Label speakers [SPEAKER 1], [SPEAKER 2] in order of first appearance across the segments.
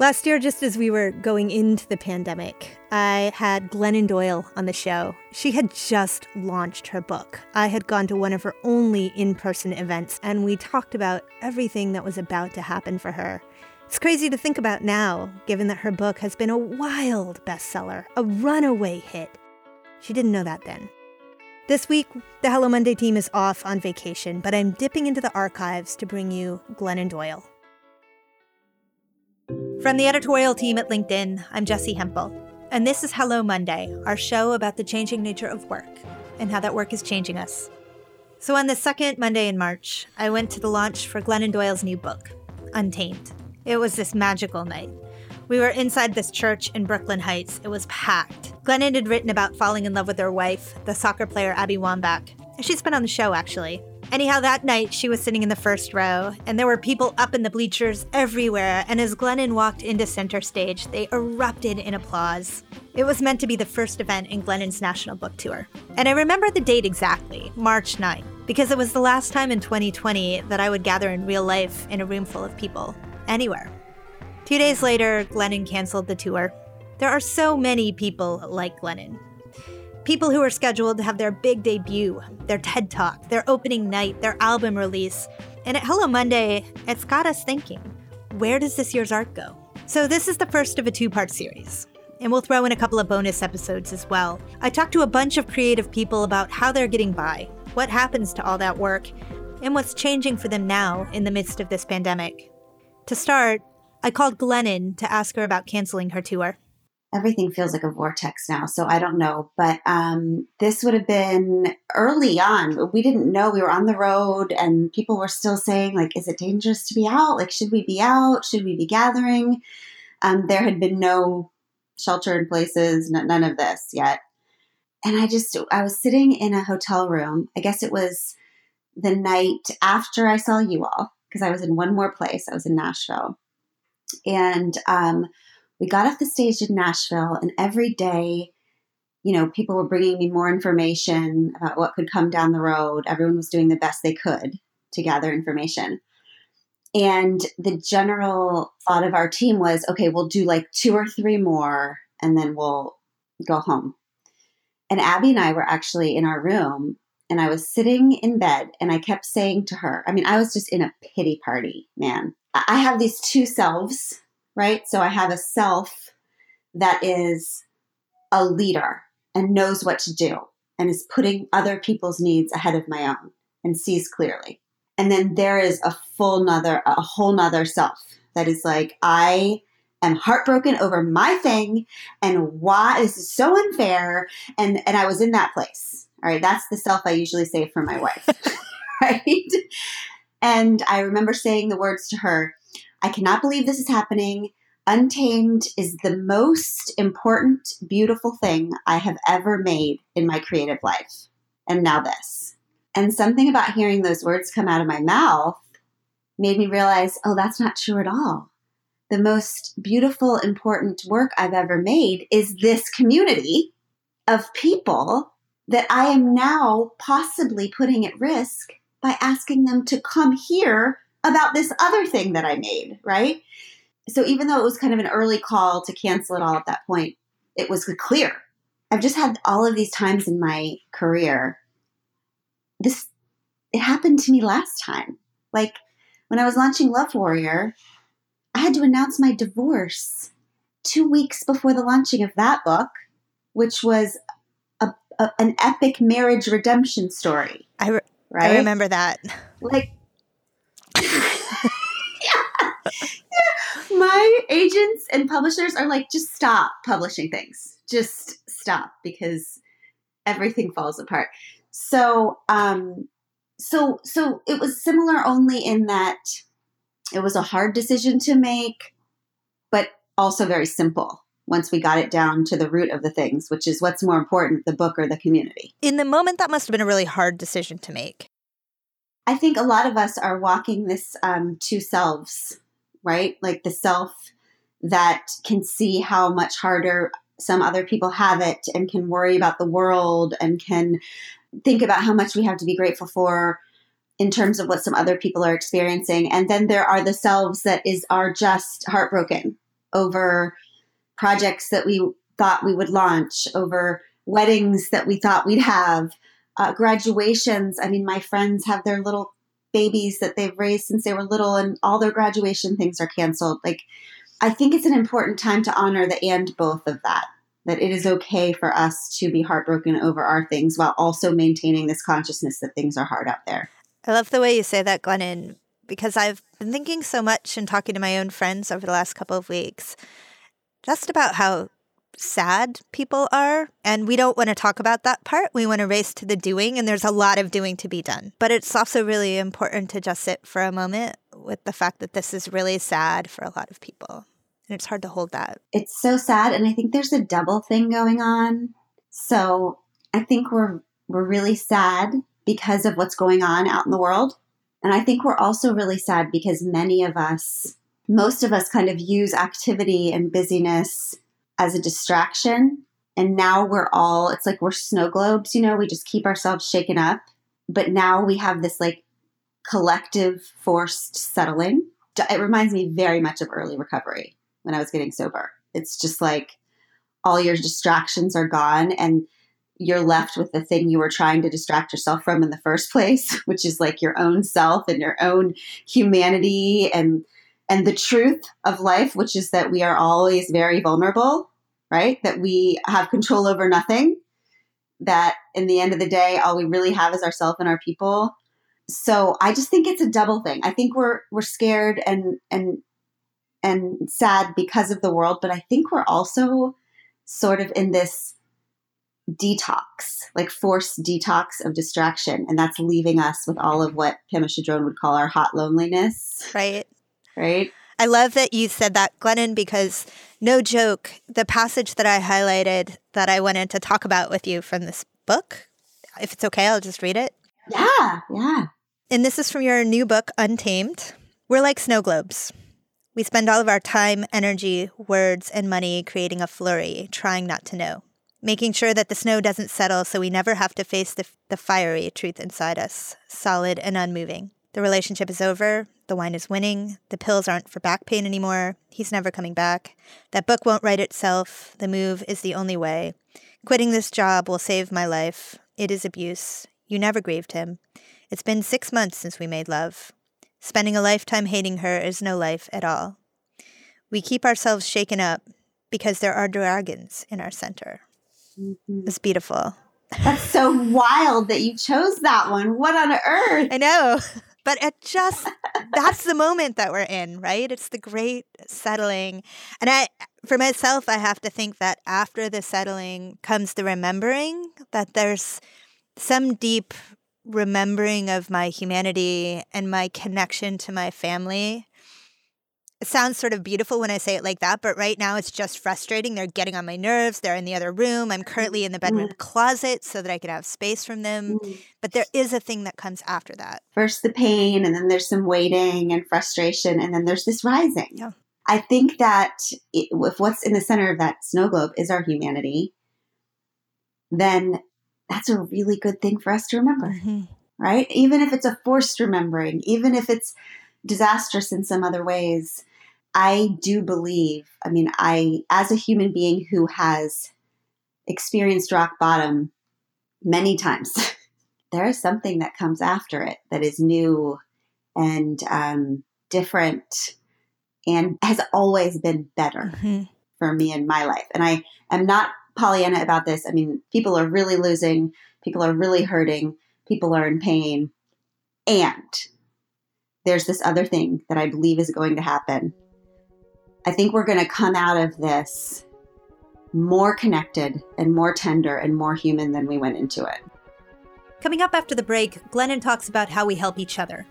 [SPEAKER 1] Last year, just as we were going into the pandemic, I had Glennon Doyle on the show. She had just launched her book. I had gone to one of her only in person events, and we talked about everything that was about to happen for her. It's crazy to think about now, given that her book has been a wild bestseller, a runaway hit. She didn't know that then. This week, the Hello Monday team is off on vacation, but I'm dipping into the archives to bring you Glennon Doyle. From the editorial team at LinkedIn, I'm Jesse Hempel, and this is Hello Monday, our show about the changing nature of work and how that work is changing us. So, on the second Monday in March, I went to the launch for Glennon Doyle's new book, Untamed. It was this magical night. We were inside this church in Brooklyn Heights. It was packed. Glennon had written about falling in love with her wife, the soccer player Abby Wambach. She's been on the show, actually. Anyhow, that night she was sitting in the first row, and there were people up in the bleachers everywhere. And as Glennon walked into center stage, they erupted in applause. It was meant to be the first event in Glennon's national book tour. And I remember the date exactly, March 9, because it was the last time in 2020 that I would gather in real life in a room full of people, anywhere. Two days later, Glennon canceled the tour. There are so many people like Glennon. People who are scheduled to have their big debut, their TED Talk, their opening night, their album release. And at Hello Monday, it's got us thinking where does this year's art go? So, this is the first of a two part series. And we'll throw in a couple of bonus episodes as well. I talked to a bunch of creative people about how they're getting by, what happens to all that work, and what's changing for them now in the midst of this pandemic. To start, I called Glennon to ask her about canceling her tour
[SPEAKER 2] everything feels like a vortex now. So I don't know, but um, this would have been early on. We didn't know we were on the road, and people were still saying like, "Is it dangerous to be out? Like, should we be out? Should we be gathering?" Um, there had been no shelter in places, n- none of this yet. And I just, I was sitting in a hotel room. I guess it was the night after I saw you all because I was in one more place. I was in Nashville, and um, we got off the stage in Nashville, and every day, you know, people were bringing me more information about what could come down the road. Everyone was doing the best they could to gather information. And the general thought of our team was okay, we'll do like two or three more, and then we'll go home. And Abby and I were actually in our room, and I was sitting in bed, and I kept saying to her, I mean, I was just in a pity party, man. I have these two selves right? So I have a self that is a leader and knows what to do and is putting other people's needs ahead of my own and sees clearly. And then there is a full nother, a whole nother self that is like, I am heartbroken over my thing and why this is so unfair. And and I was in that place. All right. That's the self I usually say for my wife. right. And I remember saying the words to her, I cannot believe this is happening. Untamed is the most important, beautiful thing I have ever made in my creative life. And now this. And something about hearing those words come out of my mouth made me realize oh, that's not true at all. The most beautiful, important work I've ever made is this community of people that I am now possibly putting at risk by asking them to come here about this other thing that I made, right? So even though it was kind of an early call to cancel it all at that point, it was clear. I've just had all of these times in my career. This it happened to me last time. Like when I was launching Love Warrior, I had to announce my divorce 2 weeks before the launching of that book, which was a, a, an epic marriage redemption story.
[SPEAKER 1] I, re- right? I remember that.
[SPEAKER 2] Like yeah. yeah. My agents and publishers are like, just stop publishing things. Just stop because everything falls apart. So, um, so, so it was similar only in that it was a hard decision to make, but also very simple once we got it down to the root of the things, which is what's more important, the book or the community.
[SPEAKER 1] In the moment, that must have been a really hard decision to make.
[SPEAKER 2] I think a lot of us are walking this um, two selves, right? Like the self that can see how much harder some other people have it and can worry about the world and can think about how much we have to be grateful for in terms of what some other people are experiencing. And then there are the selves that is are just heartbroken over projects that we thought we would launch, over weddings that we thought we'd have, uh, graduations. I mean, my friends have their little babies that they've raised since they were little, and all their graduation things are canceled. Like, I think it's an important time to honor the and both of that. That it is okay for us to be heartbroken over our things while also maintaining this consciousness that things are hard out there.
[SPEAKER 1] I love the way you say that, Glennon, because I've been thinking so much and talking to my own friends over the last couple of weeks just about how sad people are. And we don't want to talk about that part. We want to race to the doing, and there's a lot of doing to be done. But it's also really important to just sit for a moment with the fact that this is really sad for a lot of people. And it's hard to hold that.
[SPEAKER 2] It's so sad. And I think there's a double thing going on. So I think we're we're really sad because of what's going on out in the world. And I think we're also really sad because many of us, most of us kind of use activity and busyness as a distraction. And now we're all, it's like we're snow globes, you know, we just keep ourselves shaken up. But now we have this like collective forced settling. It reminds me very much of early recovery when I was getting sober. It's just like all your distractions are gone and you're left with the thing you were trying to distract yourself from in the first place, which is like your own self and your own humanity and and the truth of life, which is that we are always very vulnerable, right? That we have control over nothing. That in the end of the day, all we really have is ourselves and our people. So I just think it's a double thing. I think we're we're scared and and and sad because of the world, but I think we're also sort of in this detox, like forced detox of distraction. And that's leaving us with all of what Pema Chodron would call our hot loneliness.
[SPEAKER 1] Right
[SPEAKER 2] right?
[SPEAKER 1] I love that you said that, Glennon, because no joke, the passage that I highlighted that I wanted to talk about with you from this book, if it's okay, I'll just read it.
[SPEAKER 2] Yeah, yeah.
[SPEAKER 1] And this is from your new book, Untamed. We're like snow globes. We spend all of our time, energy, words, and money creating a flurry, trying not to know, making sure that the snow doesn't settle so we never have to face the, the fiery truth inside us, solid and unmoving. The relationship is over. The wine is winning. The pills aren't for back pain anymore. He's never coming back. That book won't write itself. The move is the only way. Quitting this job will save my life. It is abuse. You never grieved him. It's been six months since we made love. Spending a lifetime hating her is no life at all. We keep ourselves shaken up because there are dragons in our center. Mm-hmm. It's beautiful.
[SPEAKER 2] That's so wild that you chose that one. What on earth?
[SPEAKER 1] I know. But it just that's the moment that we're in, right? It's the great settling. And I for myself I have to think that after the settling comes the remembering that there's some deep remembering of my humanity and my connection to my family it sounds sort of beautiful when I say it like that, but right now it's just frustrating. They're getting on my nerves. They're in the other room. I'm currently in the bedroom mm. closet so that I can have space from them. Mm. But there is a thing that comes after that.
[SPEAKER 2] First the pain, and then there's some waiting and frustration, and then there's this rising.
[SPEAKER 1] Yeah.
[SPEAKER 2] I think that if what's in the center of that snow globe is our humanity, then that's a really good thing for us to remember, mm-hmm. right? Even if it's a forced remembering, even if it's disastrous in some other ways, I do believe, I mean, I, as a human being who has experienced rock bottom many times, there is something that comes after it that is new and um, different and has always been better mm-hmm. for me in my life. And I am not Pollyanna about this. I mean, people are really losing, people are really hurting, people are in pain. And there's this other thing that I believe is going to happen I think we're going to come out of this more connected and more tender and more human than we went into it.
[SPEAKER 1] Coming up after the break, Glennon talks about how we help each other.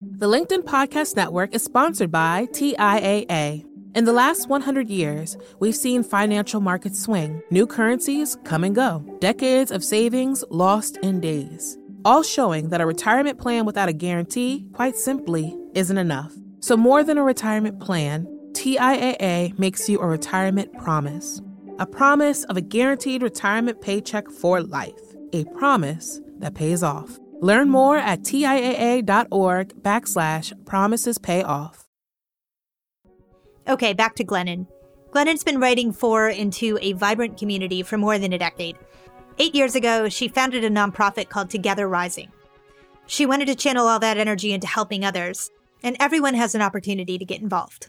[SPEAKER 3] The LinkedIn Podcast Network is sponsored by TIAA. In the last 100 years, we've seen financial markets swing, new currencies come and go, decades of savings lost in days. all showing that a retirement plan without a guarantee, quite simply, isn't enough. So, more than a retirement plan, TIAA makes you a retirement promise a promise of a guaranteed retirement paycheck for life, a promise that pays off. Learn more at TIAA.org backslash promises pay off.
[SPEAKER 1] Okay, back to Glennon. Glennon's been writing for into a vibrant community for more than a decade. Eight years ago, she founded a nonprofit called Together Rising. She wanted to channel all that energy into helping others, and everyone has an opportunity to get involved.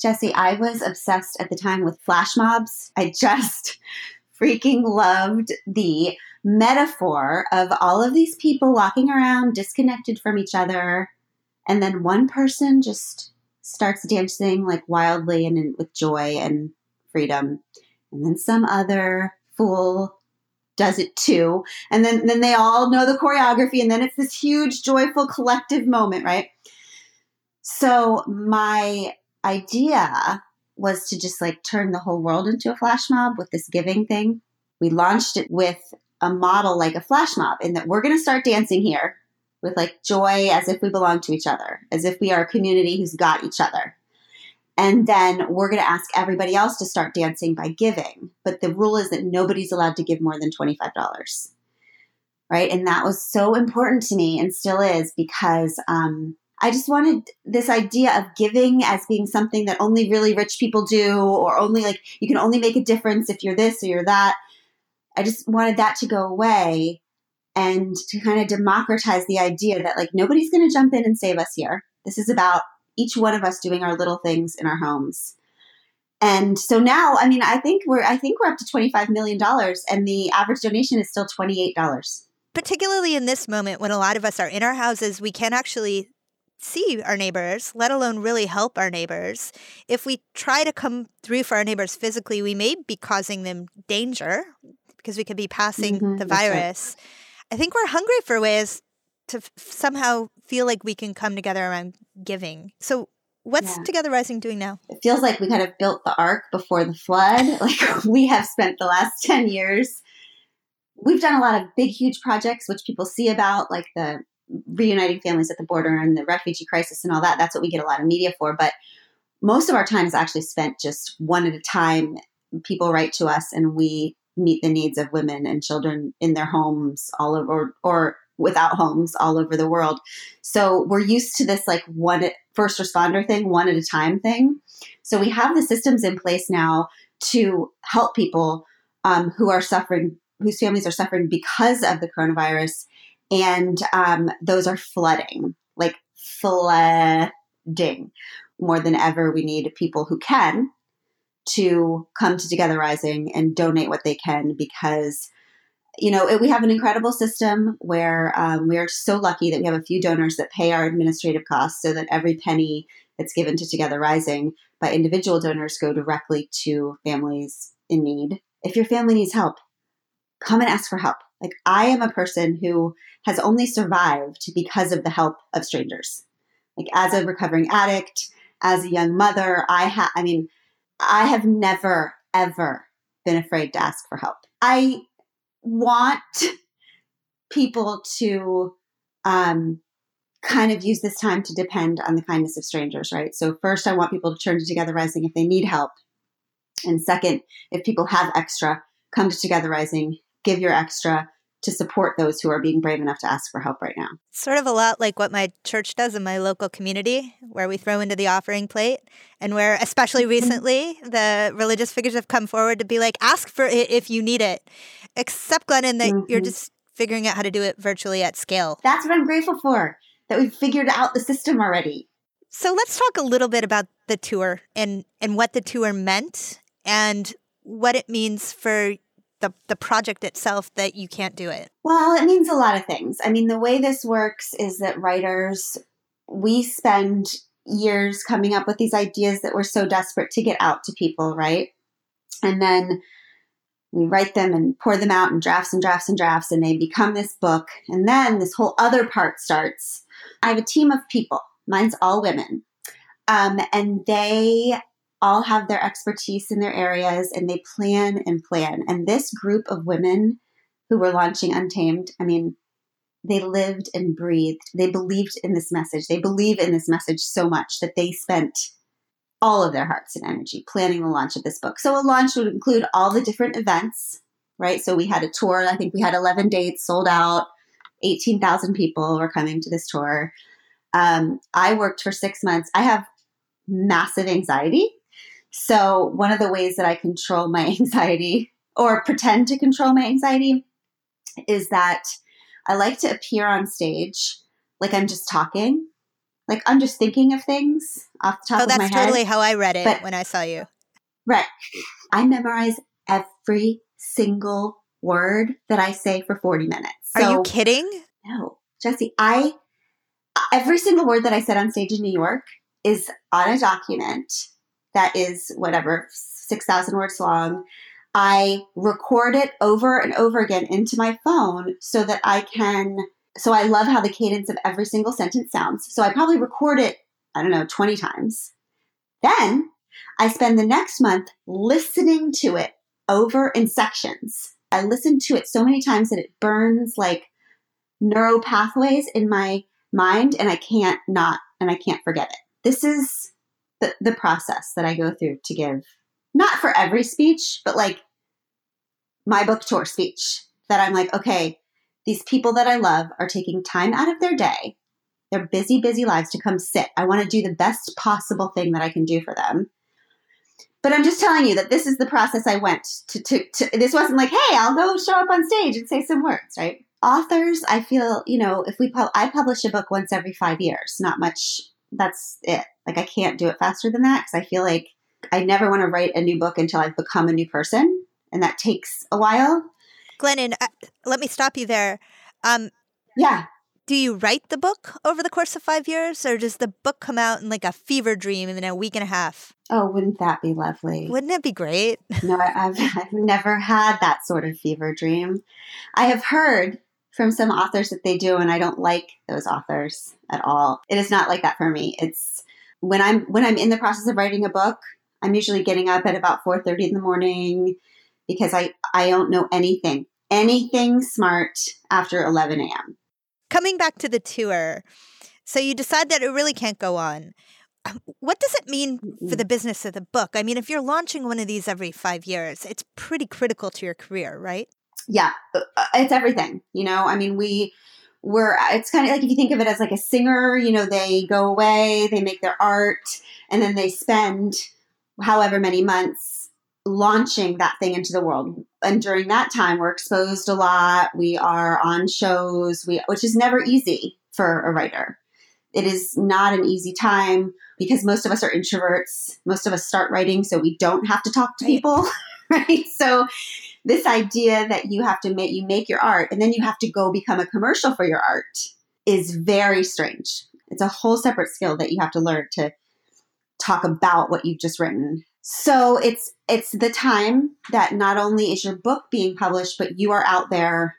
[SPEAKER 2] Jesse, I was obsessed at the time with flash mobs. I just freaking loved the metaphor of all of these people walking around disconnected from each other. And then one person just starts dancing like wildly and with joy and freedom. And then some other fool does it too. And then, then they all know the choreography. And then it's this huge, joyful, collective moment, right? So my idea was to just like turn the whole world into a flash mob with this giving thing. We launched it with a model like a flash mob in that we're going to start dancing here with like joy as if we belong to each other, as if we are a community who's got each other. And then we're going to ask everybody else to start dancing by giving. But the rule is that nobody's allowed to give more than $25. Right. And that was so important to me and still is because um, I just wanted this idea of giving as being something that only really rich people do, or only like you can only make a difference if you're this or you're that. I just wanted that to go away and to kind of democratize the idea that like nobody's going to jump in and save us here. This is about each one of us doing our little things in our homes. And so now, I mean, I think we're I think we're up to 25 million dollars and the average donation is still $28.
[SPEAKER 1] Particularly in this moment when a lot of us are in our houses, we can actually see our neighbors, let alone really help our neighbors. If we try to come through for our neighbors physically, we may be causing them danger because we could be passing mm-hmm, the virus. Right. I think we're hungry for ways to f- somehow feel like we can come together around giving. So, what's yeah. Together Rising doing now?
[SPEAKER 2] It feels like we kind of built the ark before the flood. Like we have spent the last 10 years. We've done a lot of big, huge projects, which people see about, like the reuniting families at the border and the refugee crisis and all that. That's what we get a lot of media for. But most of our time is actually spent just one at a time. People write to us and we meet the needs of women and children in their homes all over or, without homes all over the world. So we're used to this like one first responder thing, one at a time thing. So we have the systems in place now to help people um, who are suffering, whose families are suffering because of the coronavirus and um, those are flooding, like flooding. More than ever, we need people who can to come to Together Rising and donate what they can because you know, we have an incredible system where um, we are so lucky that we have a few donors that pay our administrative costs so that every penny that's given to Together Rising by individual donors go directly to families in need. If your family needs help, come and ask for help. Like, I am a person who has only survived because of the help of strangers. Like, as a recovering addict, as a young mother, I have, I mean, I have never, ever been afraid to ask for help. I want people to um, kind of use this time to depend on the kindness of strangers, right? So, first, I want people to turn to Together Rising if they need help. And second, if people have extra, come to Together Rising give your extra to support those who are being brave enough to ask for help right now.
[SPEAKER 1] Sort of a lot like what my church does in my local community, where we throw into the offering plate, and where, especially mm-hmm. recently, the religious figures have come forward to be like, ask for it if you need it. Except, Glennon, that mm-hmm. you're just figuring out how to do it virtually at scale.
[SPEAKER 2] That's what I'm grateful for, that we've figured out the system already.
[SPEAKER 1] So let's talk a little bit about the tour and, and what the tour meant and what it means for the the project itself that you can't do it?
[SPEAKER 2] Well, it means a lot of things. I mean, the way this works is that writers we spend years coming up with these ideas that we're so desperate to get out to people, right? And then we write them and pour them out in drafts and drafts and drafts, and they become this book. And then this whole other part starts. I have a team of people, mine's all women. Um, and they all have their expertise in their areas and they plan and plan. And this group of women who were launching Untamed, I mean, they lived and breathed. They believed in this message. They believe in this message so much that they spent all of their hearts and energy planning the launch of this book. So a launch would include all the different events, right? So we had a tour. I think we had 11 dates sold out. 18,000 people were coming to this tour. Um, I worked for six months. I have massive anxiety. So one of the ways that I control my anxiety or pretend to control my anxiety is that I like to appear on stage like I'm just talking like I'm just thinking of things off the top
[SPEAKER 1] oh,
[SPEAKER 2] of my head.
[SPEAKER 1] that's totally how I read it but, when I saw you.
[SPEAKER 2] Right. I memorize every single word that I say for 40 minutes.
[SPEAKER 1] So, Are you kidding?
[SPEAKER 2] No. Jesse, I every single word that I said on stage in New York is on a document that is whatever 6,000 words long. I record it over and over again into my phone so that I can so I love how the cadence of every single sentence sounds. So I probably record it, I don't know, 20 times. Then I spend the next month listening to it over in sections. I listen to it so many times that it burns like neural pathways in my mind and I can't not and I can't forget it. This is the, the process that I go through to give not for every speech, but like my book tour speech that I'm like, okay, these people that I love are taking time out of their day, their busy, busy lives to come sit. I want to do the best possible thing that I can do for them. But I'm just telling you that this is the process I went to, to, to this wasn't like, hey, I'll go show up on stage and say some words, right? Authors, I feel, you know, if we, pu- I publish a book once every five years, not much, that's it. Like I can't do it faster than that because I feel like I never want to write a new book until I've become a new person. And that takes a while.
[SPEAKER 1] Glennon, uh, let me stop you there. Um,
[SPEAKER 2] yeah.
[SPEAKER 1] Do you write the book over the course of five years, or does the book come out in like a fever dream in a week and a half?
[SPEAKER 2] Oh, wouldn't that be lovely?
[SPEAKER 1] Wouldn't it be great?
[SPEAKER 2] no, I've, I've never had that sort of fever dream. I have heard from some authors that they do, and I don't like those authors at all. It is not like that for me. It's when I'm when I'm in the process of writing a book, I'm usually getting up at about 4:30 in the morning because I I don't know anything anything smart after 11 a.m.
[SPEAKER 1] Coming back to the tour, so you decide that it really can't go on. What does it mean for the business of the book? I mean, if you're launching one of these every five years, it's pretty critical to your career, right?
[SPEAKER 2] Yeah, uh, uh, it's everything. You know, I mean, we we're it's kind of like if you think of it as like a singer, you know, they go away, they make their art, and then they spend however many months launching that thing into the world. And during that time, we're exposed a lot. We are on shows, we, which is never easy for a writer. It is not an easy time because most of us are introverts. Most of us start writing so we don't have to talk to people, right? So this idea that you have to make you make your art and then you have to go become a commercial for your art is very strange. It's a whole separate skill that you have to learn to talk about what you've just written so it's it's the time that not only is your book being published, but you are out there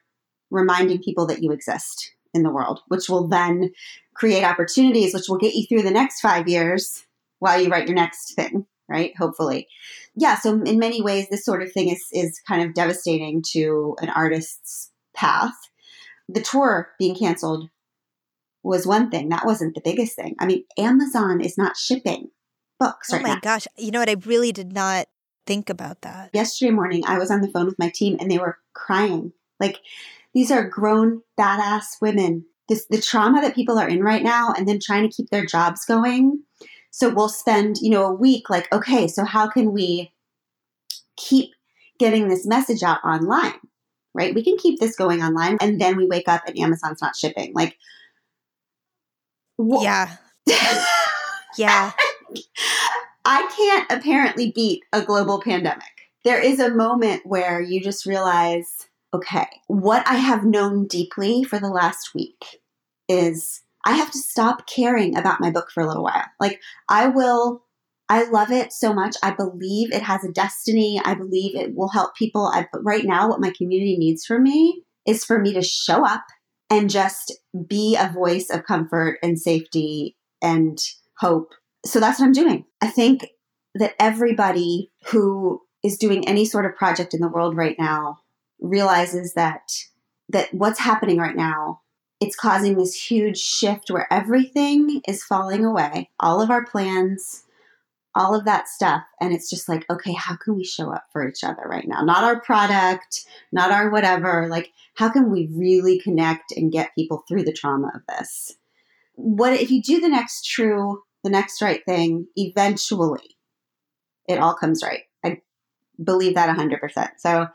[SPEAKER 2] reminding people that you exist in the world, which will then create opportunities, which will get you through the next five years while you write your next thing, right? Hopefully. Yeah, so in many ways, this sort of thing is, is kind of devastating to an artist's path. The tour being canceled was one thing. That wasn't the biggest thing. I mean, Amazon is not shipping books.
[SPEAKER 1] Oh right my now. gosh. You know what? I really did not think about that.
[SPEAKER 2] Yesterday morning, I was on the phone with my team and they were crying. Like, these are grown, badass women. This, the trauma that people are in right now and then trying to keep their jobs going. So we'll spend, you know, a week like, okay, so how can we keep getting this message out online? Right? We can keep this going online and then we wake up and Amazon's not shipping. Like,
[SPEAKER 1] wh- yeah. yeah.
[SPEAKER 2] I can't apparently beat a global pandemic. There is a moment where you just realize, okay, what I have known deeply for the last week is I have to stop caring about my book for a little while. Like, I will, I love it so much. I believe it has a destiny. I believe it will help people. I, right now, what my community needs from me is for me to show up and just be a voice of comfort and safety and hope so that's what I'm doing. I think that everybody who is doing any sort of project in the world right now realizes that that what's happening right now it's causing this huge shift where everything is falling away, all of our plans, all of that stuff. And it's just like, okay, how can we show up for each other right now? Not our product, not our whatever. Like, how can we really connect and get people through the trauma of this? What if you do the next true, the next right thing, eventually it all comes right. I believe that 100%. So,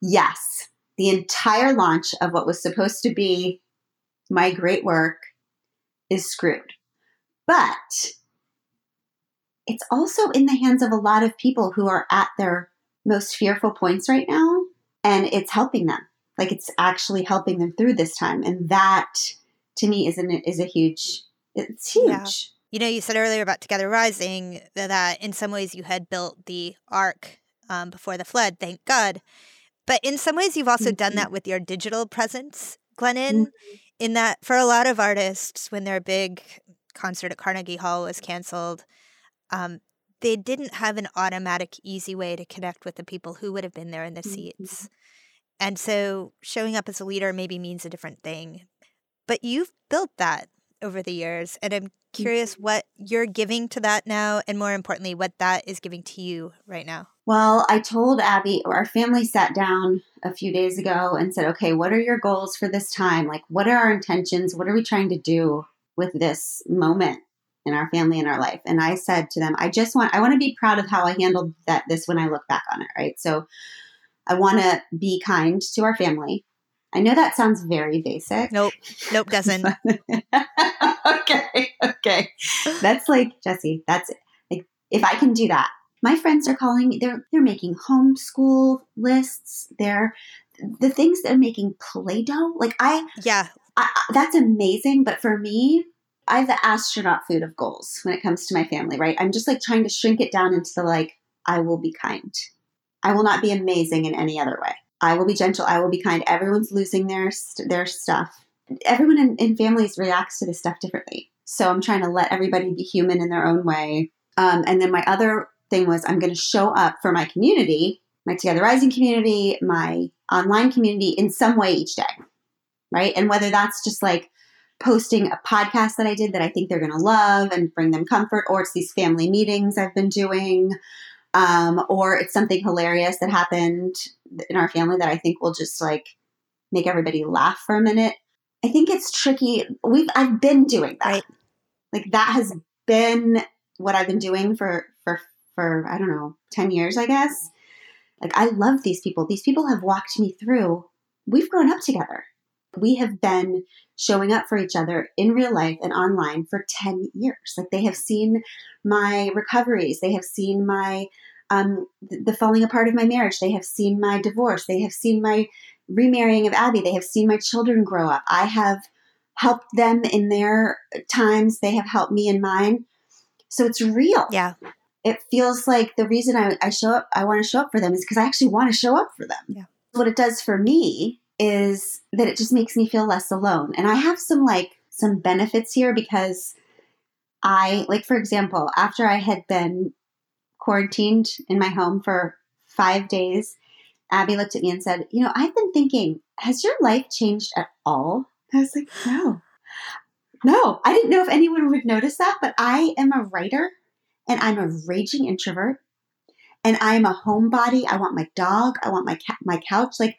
[SPEAKER 2] yes, the entire launch of what was supposed to be my great work is screwed. But it's also in the hands of a lot of people who are at their most fearful points right now, and it's helping them. Like it's actually helping them through this time, and that to me is an, is a huge. It's huge. Yeah.
[SPEAKER 1] You know, you said earlier about Together Rising that in some ways you had built the ark um, before the flood. Thank God. But in some ways, you've also mm-hmm. done that with your digital presence, Glennon. Mm-hmm. In that, for a lot of artists, when their big concert at Carnegie Hall was canceled, um, they didn't have an automatic, easy way to connect with the people who would have been there in the seats. Mm-hmm. And so showing up as a leader maybe means a different thing. But you've built that over the years. And I'm curious mm-hmm. what you're giving to that now, and more importantly, what that is giving to you right now.
[SPEAKER 2] Well, I told Abby, our family sat down a few days ago and said, okay, what are your goals for this time? Like, what are our intentions? What are we trying to do with this moment? in our family and our life. And I said to them, I just want, I want to be proud of how I handled that this when I look back on it, right? So I want to be kind to our family. I know that sounds very basic.
[SPEAKER 1] Nope. Nope, doesn't.
[SPEAKER 2] okay. Okay. That's like, Jesse, that's it. like, if I can do that, my friends are calling me, they're, they're making homeschool lists. They're, the things that are making Play-Doh. Like I,
[SPEAKER 1] yeah,
[SPEAKER 2] I, that's amazing. But for me, I have the astronaut food of goals when it comes to my family, right? I'm just like trying to shrink it down into the like, I will be kind. I will not be amazing in any other way. I will be gentle. I will be kind. Everyone's losing their their stuff. Everyone in, in families reacts to this stuff differently. So I'm trying to let everybody be human in their own way. Um, and then my other thing was I'm going to show up for my community, my Together Rising community, my online community in some way each day, right? And whether that's just like posting a podcast that I did that I think they're going to love and bring them comfort, or it's these family meetings I've been doing, um, or it's something hilarious that happened in our family that I think will just like make everybody laugh for a minute. I think it's tricky. We've I've been doing that. Right. Like that has been what I've been doing for for for I don't know, 10 years I guess. Like I love these people. These people have walked me through. We've grown up together. We have been showing up for each other in real life and online for 10 years. Like they have seen my recoveries, they have seen my um, the falling apart of my marriage, they have seen my divorce, they have seen my remarrying of Abby, they have seen my children grow up. I have helped them in their times, they have helped me in mine. So it's real.
[SPEAKER 1] Yeah.
[SPEAKER 2] It feels like the reason I, I show up, I want to show up for them is because I actually want to show up for them.
[SPEAKER 1] Yeah.
[SPEAKER 2] What it does for me is that it just makes me feel less alone. And I have some like some benefits here because I like for example, after I had been quarantined in my home for 5 days, Abby looked at me and said, "You know, I've been thinking, has your life changed at all?" I was like, "No." No, I didn't know if anyone would notice that, but I am a writer and I'm a raging introvert and I am a homebody. I want my dog, I want my ca- my couch. Like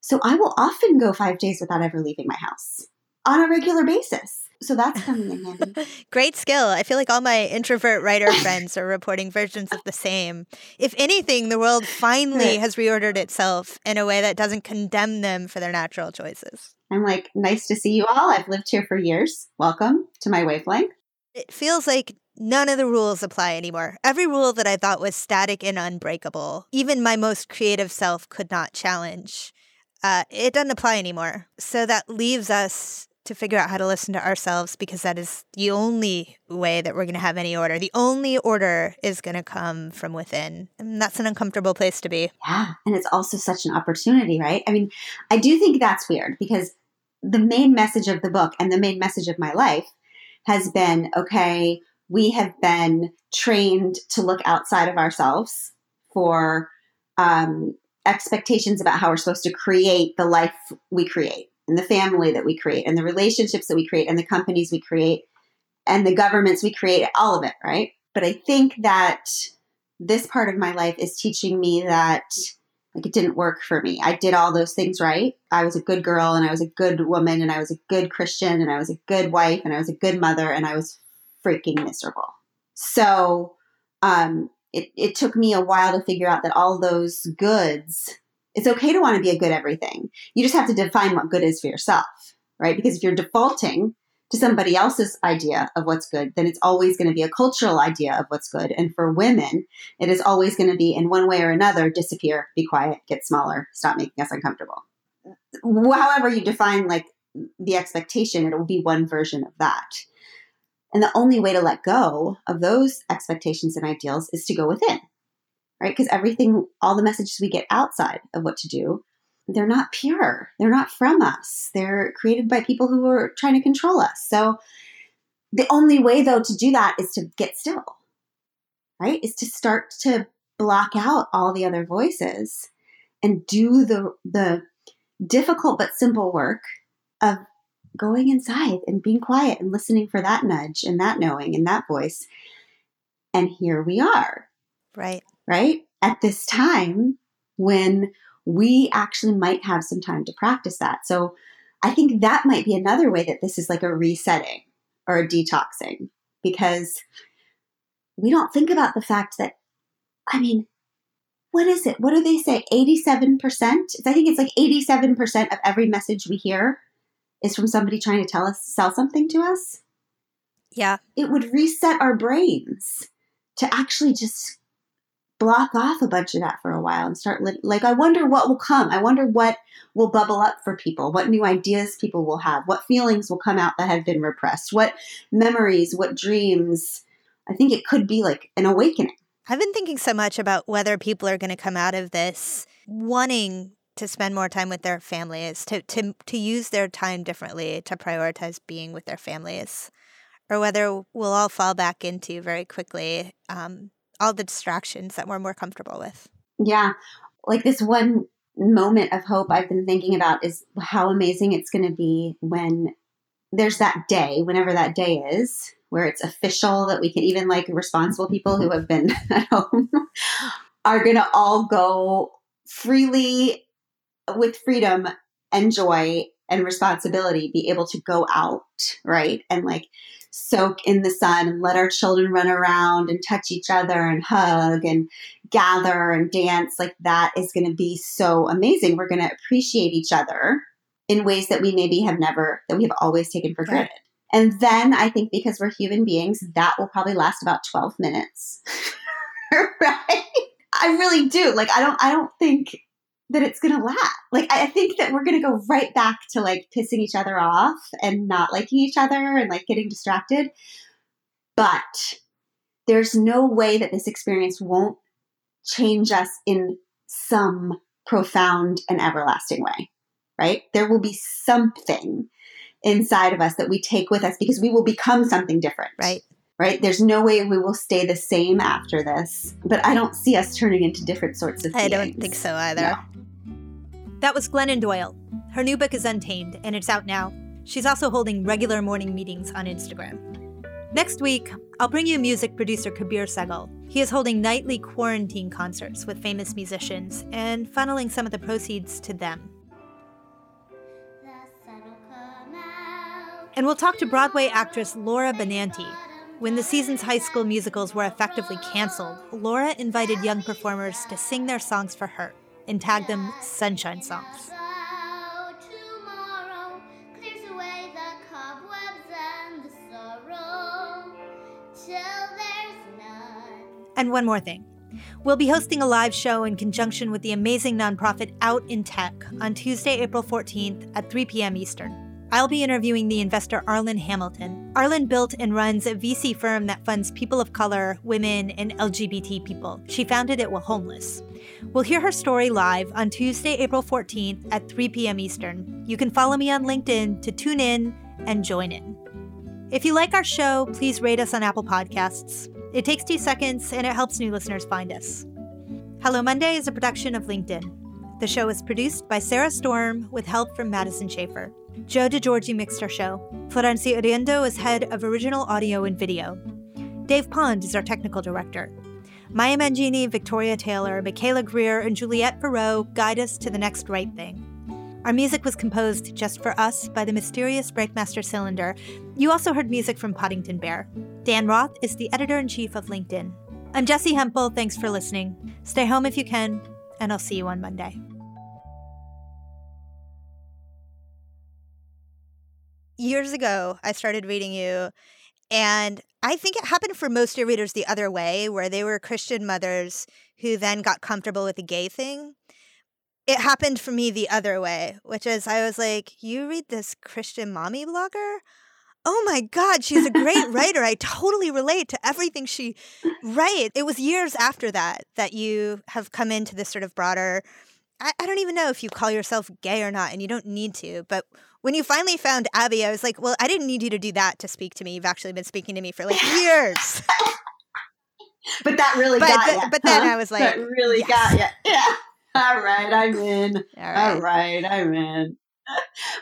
[SPEAKER 2] so I will often go five days without ever leaving my house on a regular basis. So that's coming in handy.
[SPEAKER 1] Great skill. I feel like all my introvert writer friends are reporting versions of the same. If anything, the world finally has reordered itself in a way that doesn't condemn them for their natural choices.
[SPEAKER 2] I'm like, nice to see you all. I've lived here for years. Welcome to my wavelength.
[SPEAKER 1] It feels like none of the rules apply anymore. Every rule that I thought was static and unbreakable, even my most creative self could not challenge uh, it doesn't apply anymore. So that leaves us to figure out how to listen to ourselves because that is the only way that we're going to have any order. The only order is going to come from within. And that's an uncomfortable place to be.
[SPEAKER 2] Yeah. And it's also such an opportunity, right? I mean, I do think that's weird because the main message of the book and the main message of my life has been okay, we have been trained to look outside of ourselves for um, expectations about how we're supposed to create the life we create. and the family that we create and the relationships that we create and the companies we create and the governments we create, all of it, right? But I think that this part of my life is teaching me that like it didn't work for me. I did all those things right. I was a good girl and I was a good woman and I was a good Christian and I was a good wife and I was a good mother and I was freaking miserable. So um, it, it took me a while to figure out that all those goods, it's okay to want to be a good everything. You just have to define what good is for yourself, right? Because if you're defaulting to somebody else's idea of what's good, then it's always going to be a cultural idea of what's good. And for women, it is always going to be in one way or another disappear, be quiet, get smaller, stop making us uncomfortable. However, you define like the expectation, it will be one version of that. And the only way to let go of those expectations and ideals is to go within, right? Because everything, all the messages we get outside of what to do they're not pure. They're not from us. They're created by people who are trying to control us. So the only way though to do that is to get still. Right? Is to start to block out all the other voices and do the the difficult but simple work of going inside and being quiet and listening for that nudge and that knowing and that voice. And here we are.
[SPEAKER 1] Right.
[SPEAKER 2] Right? At this time when we actually might have some time to practice that. So I think that might be another way that this is like a resetting or a detoxing because we don't think about the fact that, I mean, what is it? What do they say? 87%? I think it's like 87% of every message we hear is from somebody trying to tell us, sell something to us.
[SPEAKER 1] Yeah.
[SPEAKER 2] It would reset our brains to actually just block off a bunch of that for a while and start li- like i wonder what will come. I wonder what will bubble up for people. What new ideas people will have. What feelings will come out that have been repressed. What memories what dreams. I think it could be like an awakening.
[SPEAKER 1] I've been thinking so much about whether people are going to come out of this wanting to spend more time with their families to, to to use their time differently to prioritize being with their families or whether we'll all fall back into very quickly um, all the distractions that we're more comfortable with.
[SPEAKER 2] Yeah. Like this one moment of hope I've been thinking about is how amazing it's going to be when there's that day, whenever that day is, where it's official that we can even like responsible people who have been at home are going to all go freely with freedom and joy and responsibility be able to go out, right? And like soak in the sun and let our children run around and touch each other and hug and gather and dance. Like that is going to be so amazing. We're going to appreciate each other in ways that we maybe have never, that we have always taken for granted. And then I think because we're human beings, that will probably last about 12 minutes. right? I really do. Like I don't I don't think that it's to last. Like, I think that we're to go right back to like pissing each other off and not liking each other and like getting distracted. But there's no way that this experience won't change us in some profound and everlasting way, right? There will be something inside of us that we take with us because we will become something different.
[SPEAKER 1] Right.
[SPEAKER 2] Right? There's no way we will stay the same mm. after this, but I don't see us turning into different sorts of things.
[SPEAKER 1] I don't think so either. No. That was Glennon Doyle. Her new book is Untamed, and it's out now. She's also holding regular morning meetings on Instagram. Next week, I'll bring you music producer Kabir Sehgal. He is holding nightly quarantine concerts with famous musicians and funneling some of the proceeds to them. And we'll talk to Broadway actress Laura Benanti. When the season's high school musicals were effectively canceled, Laura invited young performers to sing their songs for her and tag them Sunshine Songs. And one more thing. We'll be hosting a live show in conjunction with the amazing nonprofit Out in Tech on Tuesday, April 14th at 3 p.m. Eastern. I'll be interviewing the investor Arlan Hamilton. Arlan built and runs a VC firm that funds people of color, women, and LGBT people. She founded it while homeless. We'll hear her story live on Tuesday, April 14th at 3 p.m. Eastern. You can follow me on LinkedIn to tune in and join in. If you like our show, please rate us on Apple Podcasts. It takes two seconds and it helps new listeners find us. Hello Monday is a production of LinkedIn. The show is produced by Sarah Storm with help from Madison Schaefer. Joe DeGiorgi mixed our show. Florencia Iriondo is head of original audio and video. Dave Pond is our technical director. Maya Mangini, Victoria Taylor, Michaela Greer, and Juliette Farreau guide us to the next right thing. Our music was composed just for us by the mysterious Breakmaster Cylinder. You also heard music from Poddington Bear. Dan Roth is the editor in chief of LinkedIn. I'm Jesse Hempel. Thanks for listening. Stay home if you can, and I'll see you on Monday. Years ago, I started reading you, and I think it happened for most of your readers the other way, where they were Christian mothers who then got comfortable with the gay thing. It happened for me the other way, which is I was like, You read this Christian mommy blogger? Oh my God, she's a great writer. I totally relate to everything she writes. It was years after that that you have come into this sort of broader. I, I don't even know if you call yourself gay or not, and you don't need to, but when you finally found Abby, I was like, well, I didn't need you to do that to speak to me. You've actually been speaking to me for like years.
[SPEAKER 2] but that really
[SPEAKER 1] but
[SPEAKER 2] got
[SPEAKER 1] th-
[SPEAKER 2] you.
[SPEAKER 1] But then? I was like,
[SPEAKER 2] that really
[SPEAKER 1] yes.
[SPEAKER 2] got you. Yeah. All right, I'm in.
[SPEAKER 1] All right.
[SPEAKER 2] All right, I'm in.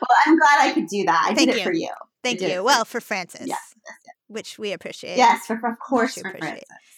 [SPEAKER 2] Well, I'm glad I could do that. I
[SPEAKER 1] Thank
[SPEAKER 2] did it
[SPEAKER 1] you.
[SPEAKER 2] for you.
[SPEAKER 1] Thank you. Well, for Francis,
[SPEAKER 2] Yes,
[SPEAKER 1] which we appreciate.
[SPEAKER 2] Yes, for, of course, for
[SPEAKER 1] appreciate.
[SPEAKER 2] Francis.